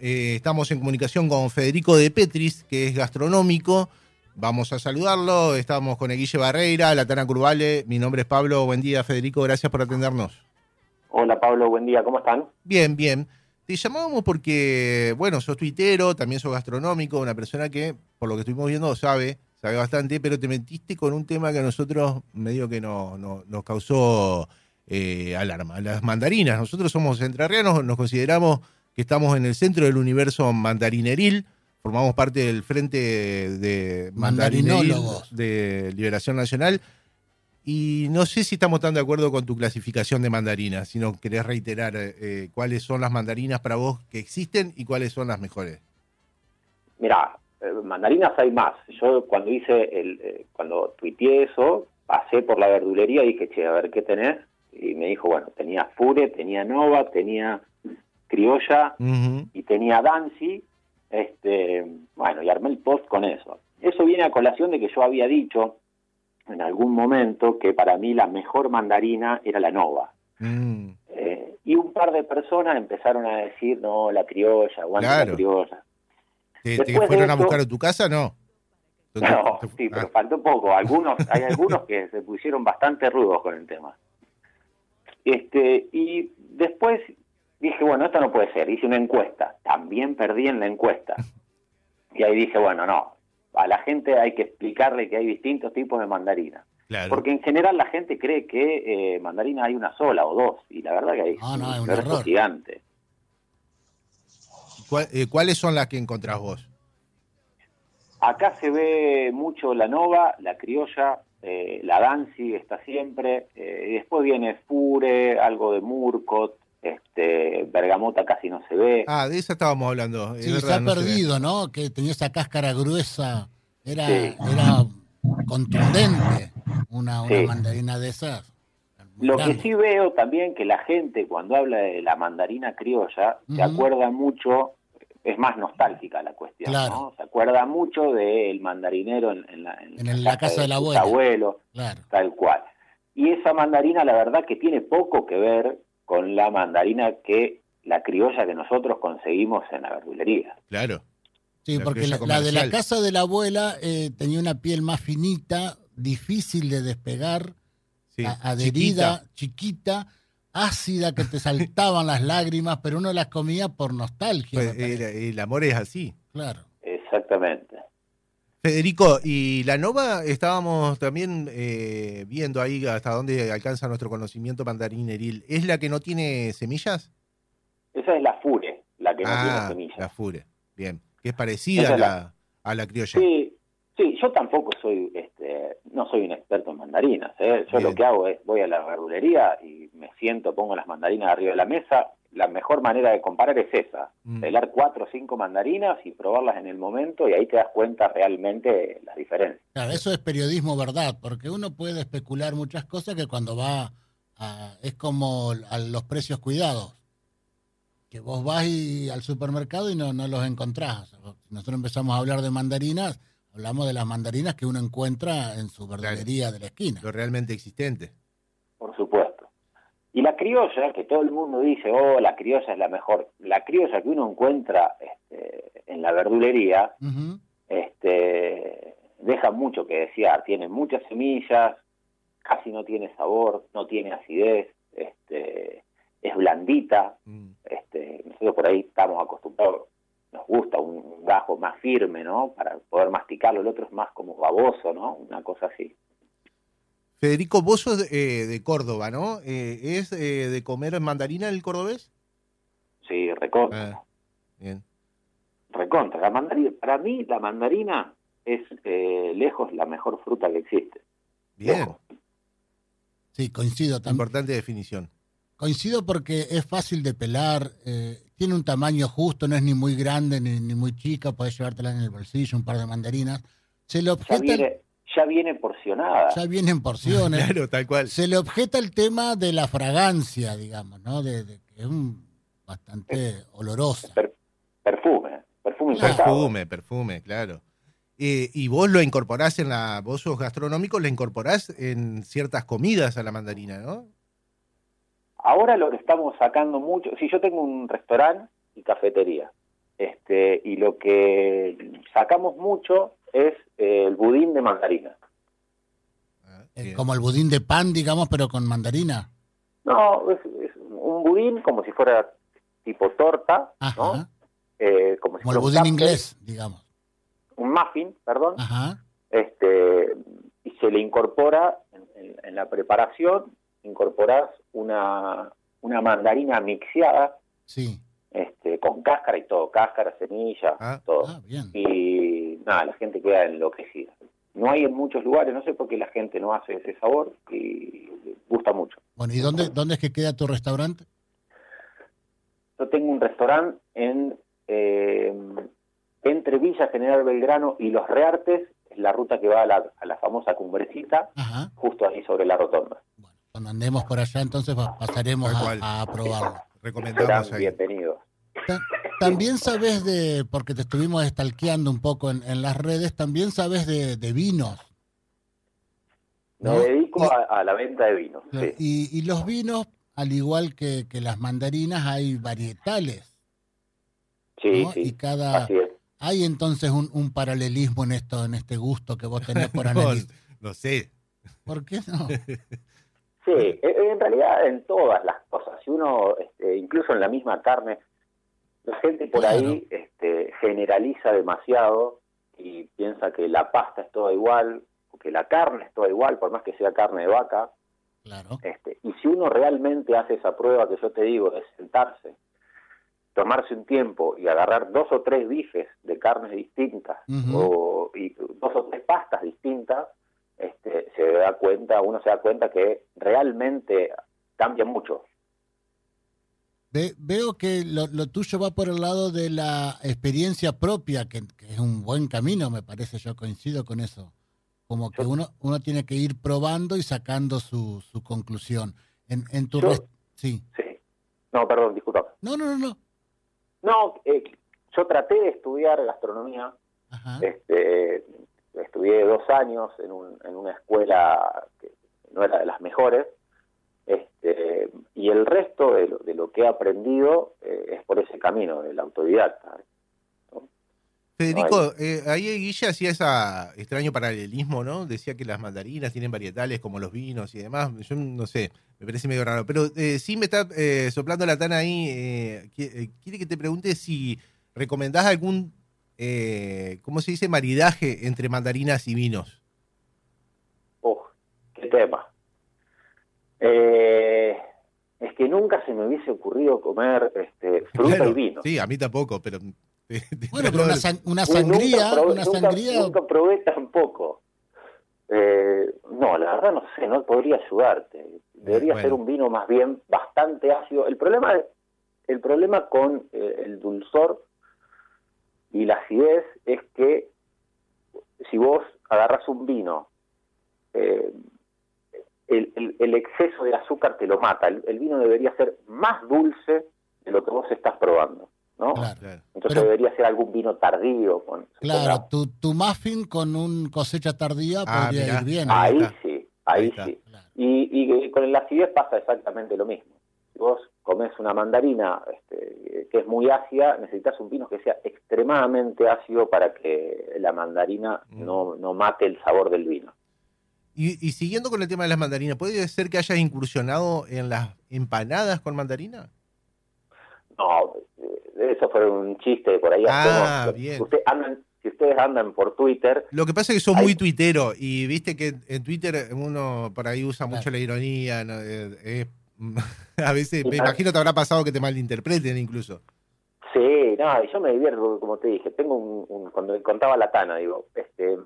eh, estamos en comunicación con Federico de Petris, que es gastronómico. Vamos a saludarlo. Estamos con Eguille Barreira, Latana Curvale. Mi nombre es Pablo. Buen día, Federico. Gracias por atendernos. Hola, Pablo. Buen día. ¿Cómo están? Bien, bien. Te llamábamos porque, bueno, sos tuitero, también sos gastronómico, una persona que, por lo que estuvimos viendo, sabe, sabe bastante, pero te metiste con un tema que a nosotros medio que no, no- nos causó eh, alarma. Las mandarinas. Nosotros somos entrerrianos, nos consideramos que estamos en el centro del universo mandarineril, formamos parte del Frente de Mandarineril Mandarinólogos. de Liberación Nacional. Y no sé si estamos tan de acuerdo con tu clasificación de mandarinas, si no querés reiterar eh, cuáles son las mandarinas para vos que existen y cuáles son las mejores. Mira, mandarinas hay más. Yo cuando hice el, eh, cuando tuiteé eso, pasé por la verdulería y dije, che, a ver qué tenés. Y me dijo, bueno, tenía Fure, tenía Nova, tenía Criolla y tenía Dancy. Este, bueno, y armé el post con eso. Eso viene a colación de que yo había dicho en algún momento que para mí la mejor mandarina era la Nova. Mm. Eh, y un par de personas empezaron a decir, no, la criolla, aguanta Claro. la criolla. ¿Te, fueron a eso- buscar a tu casa? No. No, Te- sí, pero ah, faltó poco. Algunos, hay algunos que se pusieron bastante rudos con el tema. Este, y después dije, bueno, esto no puede ser. Hice una encuesta. También perdí en la encuesta. Y ahí dije, bueno, no. A la gente hay que explicarle que hay distintos tipos de mandarina. claro. Porque en general la gente cree que eh, mandarina hay una sola o dos. Y la verdad que hay No, no, es un error. gigante. ¿Cuál- eh, ¿Cuáles son las que encontrás vos? Acá se ve mucho la Nova, la Criolla, eh, la Dancy está siempre, eh, y después viene Fure, algo de Murcot, este, Bergamota casi no se ve. Ah, de esa estábamos hablando. Sí, verdad, se ha no perdido, ¿no? Que tenía esa cáscara gruesa. Era, Sí. era contundente una, una Sí. mandarina de esas. Lo que sí veo también que la gente cuando habla de la mandarina criolla se acuerda mucho, es más nostálgica la cuestión, Claro. ¿no? Se acuerda mucho del mandarinero en, en la, en la casa del sus abuelo. abuelos. Claro. Tal cual. Y esa mandarina, la verdad que tiene poco que ver con la mandarina que la criolla que nosotros conseguimos en la verdulería. Claro. Sí, La porque la, la de la casa de la abuela eh, tenía una piel más finita, difícil de despegar, Sí. a- adherida, Chiquita. chiquita. ácida, que te saltaban las lágrimas, pero uno las comía por nostalgia. Pues, el, el amor es así. Claro. Exactamente. Federico, y la Nova estábamos también eh, viendo ahí hasta dónde alcanza nuestro conocimiento mandarineril. ¿Es la que no tiene semillas? Esa es la fure, la que no ah, tiene semillas. la Fure. Bien. Que es parecida Esa a es la, a la criolla. Sí, sí, yo tampoco soy, este, no soy un experto en mandarinas. ¿eh? Yo Bien. lo que hago es voy a la verdulería y me siento, pongo las mandarinas arriba de la mesa. La mejor manera de comparar es esa, Mm. pelar cuatro o cinco mandarinas y probarlas en el momento y ahí te das cuenta realmente de las diferencias. Claro, eso es periodismo verdad, porque uno puede especular muchas cosas que cuando va a, es como a los precios cuidados, que vos vas y- al supermercado y no, no los encontrás. Si nosotros empezamos a hablar de mandarinas, hablamos de las mandarinas que uno encuentra en su verdulería de la esquina. Lo realmente existente. Por supuesto. Y la criolla, que todo el mundo dice, oh, la criolla es la mejor. La criolla que uno encuentra este, en la verdulería, este, deja mucho que desear. Tiene muchas semillas, casi no tiene sabor, no tiene acidez, este, es blandita. Mm. Este, nosotros por ahí estamos acostumbrados, nos gusta un, un gajo más firme, ¿no? Para poder masticarlo. El otro es más como baboso, ¿no? Una cosa así. Federico, vos sos eh, de Córdoba, ¿no? Eh, ¿Es eh, de comer mandarina el cordobés? Sí, recontra. Ah, bien. Recontra. La mandarina, para mí la mandarina es eh, lejos la mejor fruta que existe. Bien. Sí, coincido también. Importante definición. Coincido porque es fácil de pelar, eh, tiene un tamaño justo, no es ni muy grande ni, ni muy chica, podés llevártela en el bolsillo, un par de mandarinas. Se le Ya objeta, viene, ya viene porcionada. ya viene en porciones. Claro, tal cual. Se le objeta el tema de la fragancia, digamos, ¿no? De, de que es un, bastante olorosa. Per- perfume, perfume Claro. Perfume, perfume, claro. Eh, y vos lo incorporás en la, vos sos gastronómico, le incorporás en ciertas comidas a la mandarina, ¿no? Ahora lo que estamos sacando mucho, si yo tengo un restaurante y cafetería, Este, y lo que sacamos mucho es eh, el budín de mandarina. Ah, Eh. Como el budín de pan, digamos, pero con mandarina. No, es, es un budín como si fuera tipo torta, ¿no? Eh, como si Como el fuera budín cupcake, inglés, digamos. Un muffin, perdón. Ajá. este y se le incorpora en, en- en la preparación incorporás una una mandarina mixeada Sí. Este con cáscara y todo cáscara semilla Ah. todo Ah, bien. y nada la gente queda enloquecida no hay en muchos lugares no sé por qué la gente no hace ese sabor y gusta mucho Bueno, ¿y dónde, dónde es que queda tu restaurante? yo tengo un restaurante en eh, entre Villa General Belgrano y Los Reartes es la ruta que va a la, a la famosa cumbrecita Ajá. justo ahí sobre la rotonda Bueno, cuando andemos por allá, entonces pa- pasaremos a probarlo. Recomendamos ahí. bienvenidos Ta- También sabes de, porque te estuvimos estalqueando un poco en, en las redes, también sabes de, de vinos. Me ¿no? dedico Y- a, a la venta de vinos. sí. Y, y los vinos, al igual que, que las mandarinas, hay varietales. Sí, ¿no? sí, Y cada... así es. Hay entonces un, un paralelismo en esto, en este gusto que vos tenés por No, analizar. no sé. ¿Por qué no? Sí, e- en realidad en todas las cosas. Si uno, este, incluso en la misma carne, la gente por Claro. ahí este, generaliza demasiado y piensa que la pasta es toda igual, o que la carne es toda igual, por más que sea carne de vaca. Claro. Este, y si uno realmente hace esa prueba que yo te digo de sentarse, tomarse un tiempo y agarrar dos o tres bifes de carnes distintas o y dos o tres pastas distintas, este, se da cuenta, uno se da cuenta que realmente cambia mucho. Ve- veo que lo, lo tuyo va por el lado de la experiencia propia, que, que es un buen camino, me parece, yo coincido con eso. Como que uno, uno tiene que ir probando y sacando su, su conclusión. En, en tu Yo-. Sí. No, perdón, disculpa. No, no, no, no. No, eh, yo traté de estudiar gastronomía, Ajá. este, estudié dos años en, un- en una escuela que no era de las mejores, este, y el resto de lo, de lo que he aprendido eh, es por ese camino, del autodidacta. Federico, eh, ahí Guille hacía ese extraño paralelismo, ¿no? Decía que las mandarinas tienen varietales como los vinos y demás. Yo no sé, me parece medio raro. Pero eh, sí me está eh, soplando la tana ahí. qui- quiere que te pregunte si recomendás algún, eh, ¿cómo se dice? Maridaje entre mandarinas y vinos. Uf, qué tema. Eh, es que nunca se me hubiese ocurrido comer este, fruta Claro, y vino. Sí, a mí tampoco, pero... Bueno, pero una, san- una Uy, sangría, nunca probé, una nunca- sangría. nunca probé tampoco. Eh, no, la verdad no sé, no podría ayudarte. Debería Bueno. ser un vino más bien bastante ácido. El problema, el problema con eh, el dulzor y la acidez es que si vos agarras un vino, eh, el, el- el exceso de azúcar te lo mata. El, el vino debería ser más dulce de lo que vos estás probando, ¿no? Claro. Claro. Entonces Pero- debería ser algún vino tardío. Con, Claro, tu, tu muffin con un cosecha tardía Ah, podría mirá. ir bien. Ahí sí, ahí, sí. Claro. Y, y con la acidez pasa exactamente lo mismo. Si vos comes una mandarina este, que es muy ácida, necesitas un vino que sea extremadamente ácido para que la mandarina Mm. no, no mate el sabor del vino. Y, y siguiendo con el tema de las mandarinas, ¿puede ser que hayas incursionado en las empanadas con mandarina? No, eso fue un chiste por ahí. Ah, hacemos- bien. Usted andan- si ustedes andan por Twitter, Lo que pasa es que sos muy tuitero y viste que en Twitter uno por ahí usa mucho la ironía. ¿no? Eh, eh, a veces, me imagino te habrá pasado que te malinterpreten incluso. Sí, no, y yo me divierto, porque, como te dije, tengo un, un- cuando me contaba la Tana, digo, este,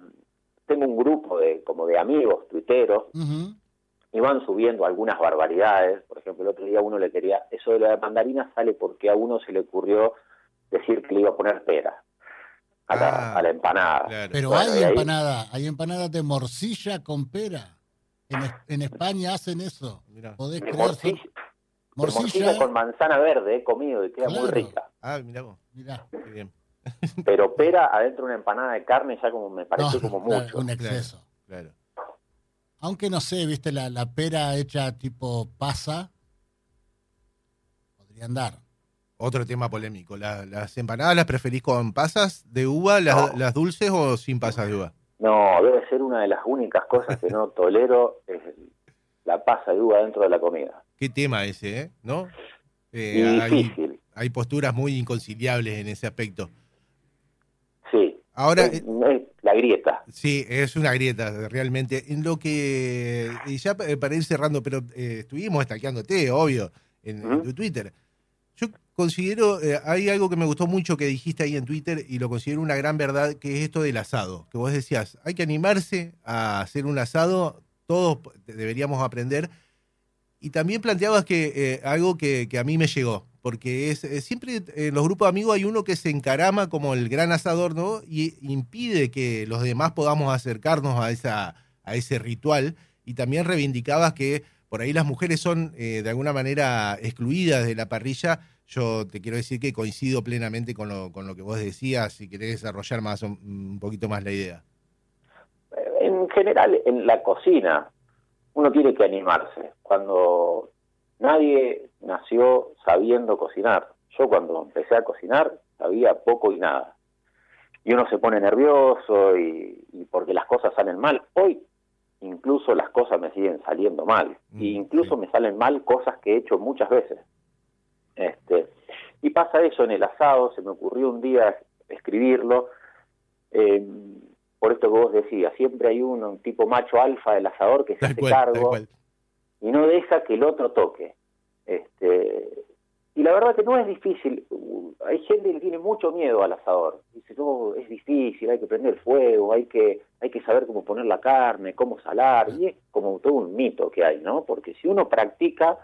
tengo un grupo de como de amigos tuiteros y van subiendo algunas barbaridades. Por ejemplo, el otro día uno le quería, eso de la mandarina sale porque a uno se le ocurrió decir que le iba a poner pera a la, Ah, a la empanada. Claro. Pero Bueno, hay ahí- empanada, hay empanadas de morcilla con pera. En, Es- en España hacen eso. Mirá. Podés De creer. morcilla, de morcilla, morcilla con manzana verde he comido y queda muy rica. Ah, mirá vos, mirá. qué bien. Pero pera adentro de una empanada de carne ya como me pareció No, como claro, mucho. un exceso. Claro. Aunque no sé, viste, la, la pera hecha tipo pasa, podría andar. Otro tema polémico. La- ¿Las empanadas las preferís con pasas de uva, las, No. las dulces o sin pasas de uva? No, debe ser una de las únicas cosas que no tolero es la pasa de uva dentro de la comida. Qué tema ese, ¿eh? ¿No? Eh, hay, difícil, hay posturas muy inconciliables en ese aspecto. sí. Ahora, Es- eh, es la grieta. sí, es una grieta, realmente. En lo que, y ya pa- para ir cerrando, pero eh, estuvimos estaqueándote, obvio, en, en tu Twitter. Considero, eh, hay algo que me gustó mucho que dijiste ahí en Twitter y lo considero una gran verdad, que es esto del asado. Que vos decías, hay que animarse a hacer un asado, todos deberíamos aprender. Y también planteabas que eh, algo que, que a mí me llegó, porque es eh, siempre en los grupos de amigos hay uno que se encarama como el gran asador, ¿no? Y impide que los demás podamos acercarnos a, esa, a ese ritual. Y también reivindicabas que por ahí las mujeres son eh, de alguna manera excluidas de la parrilla. Yo te quiero decir que coincido plenamente con lo, con lo que vos decías, si querés desarrollar más un, un poquito más la idea. En general, en la cocina, uno tiene que animarse. Cuando nadie nació sabiendo cocinar. Yo cuando empecé a cocinar sabía poco y nada. Y uno se pone nervioso y porque las cosas salen mal. Hoy incluso las cosas me siguen saliendo mal. Mm, y incluso me salen mal cosas que he hecho muchas veces. Este, y pasa eso en el asado, se me ocurrió un día escribirlo. eh, por esto que vos decías, siempre hay uno, un tipo macho alfa del asador que se Tal hace cual, cargo y no deja que el otro toque. Este, y la verdad que no es difícil. Uh, Hay gente que tiene mucho miedo al asador. Dice, no, es difícil, hay que prender fuego, hay que, hay que saber cómo poner la carne, cómo salar. Y es como todo un mito que hay, ¿no? Porque si uno practica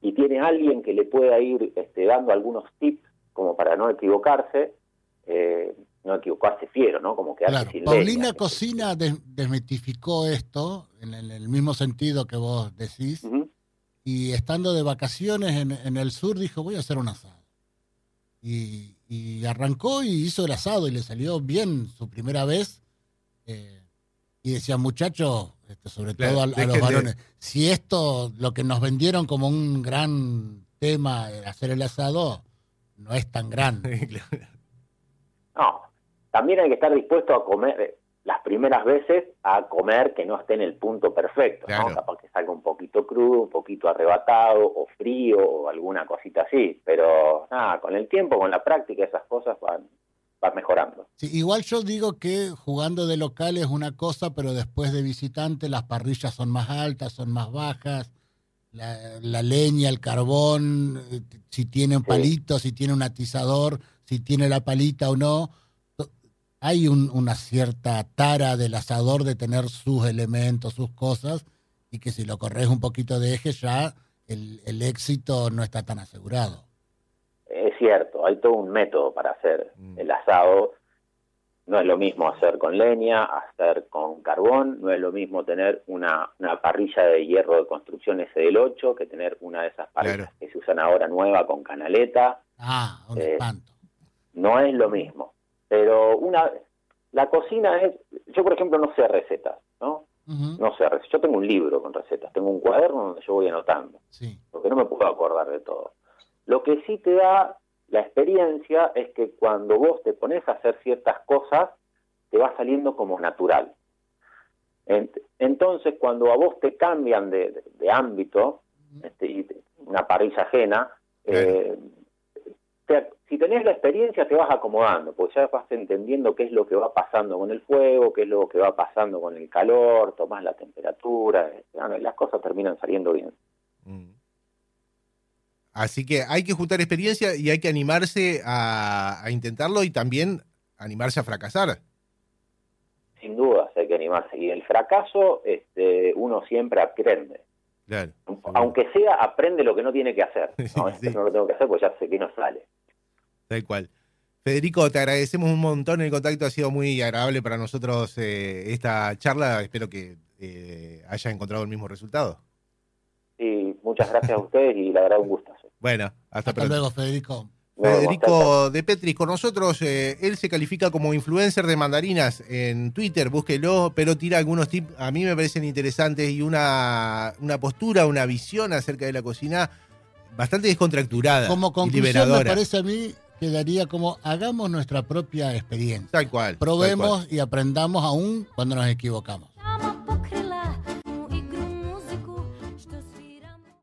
y tiene alguien que le pueda ir este, dando algunos tips como para no equivocarse, eh, no equivocarse fiero, ¿no? Como que Claro, Paulina Cocina des- desmitificó esto en el, mismo sentido que vos decís y estando de vacaciones en, en el sur dijo voy a hacer un asado. Y, y arrancó y hizo el asado y le salió bien su primera vez. eh, y decía, muchachos, este, sobre Claro, todo a, a los varones, si esto, lo que nos vendieron como un gran tema, eh, hacer el asado, no es tan grande. No, también hay que estar dispuesto a comer eh, las primeras veces a comer que no esté en el punto perfecto, Claro. ¿no? Capaz que salga un poquito crudo, un poquito arrebatado o frío o alguna cosita así, pero nada, con el tiempo, con la práctica esas cosas van van mejorando. Sí, igual yo digo que jugando de local es una cosa, pero después de visitante las parrillas son más altas, son más bajas, la, la leña, el carbón, eh, si tiene un Sí. palito, si tiene un atizador, si tiene la palita o no. Hay un- una cierta tara del asador de tener sus elementos, sus cosas, y que si lo corres un poquito de eje ya el, el éxito no está tan asegurado. Es cierto, hay todo un método para hacer Mm. el asado. No es lo mismo hacer con leña, hacer con carbón, no es lo mismo tener una, una parrilla de hierro de construcción S8 que tener una de esas parrillas Claro. que se usan ahora nueva con canaleta. Ah, un Eh, espanto. No es lo mismo. Pero una la cocina es, yo por ejemplo no sé recetas, ¿no? No sé recetas. Yo tengo un libro con recetas, tengo un cuaderno donde yo voy anotando Sí. porque no me puedo acordar de todo. Lo que sí te da la experiencia es que cuando vos te pones a hacer ciertas cosas, te va saliendo como natural. Ent- Entonces, cuando a vos te cambian de, de- de ámbito, este, y te- una parrilla ajena, eh, te- si tenés la experiencia te vas acomodando, porque ya vas entendiendo qué es lo que va pasando con el fuego, qué es lo que va pasando con el calor, tomás la temperatura, este, ah, las cosas terminan saliendo bien. Mm. Así que hay que juntar experiencia y hay que animarse a, a intentarlo y también animarse a fracasar. Sin duda, hay que animarse. Y el fracaso, este, uno siempre aprende. Claro. Aunque sea, aprende lo que no tiene que hacer. No, Sí. esto no lo tengo que hacer porque ya sé que no sale. Tal cual. Federico, te agradecemos un montón el contacto, ha sido muy agradable para nosotros eh, esta charla, espero que eh, haya encontrado el mismo resultado. Y muchas gracias a ustedes y la verdad un gustazo. Bueno, hasta, Hasta pronto. luego, Federico. Federico de Petris con nosotros, eh, él se califica como influencer de mandarinas en Twitter, búsquelo, pero tira algunos tips, a mí me parecen interesantes y una, una postura, una visión acerca de la cocina bastante descontracturada Como y conclusión, me parece a mí quedaría como hagamos nuestra propia experiencia. Tal cual. tal Probemos cual. y aprendamos aún cuando nos equivocamos.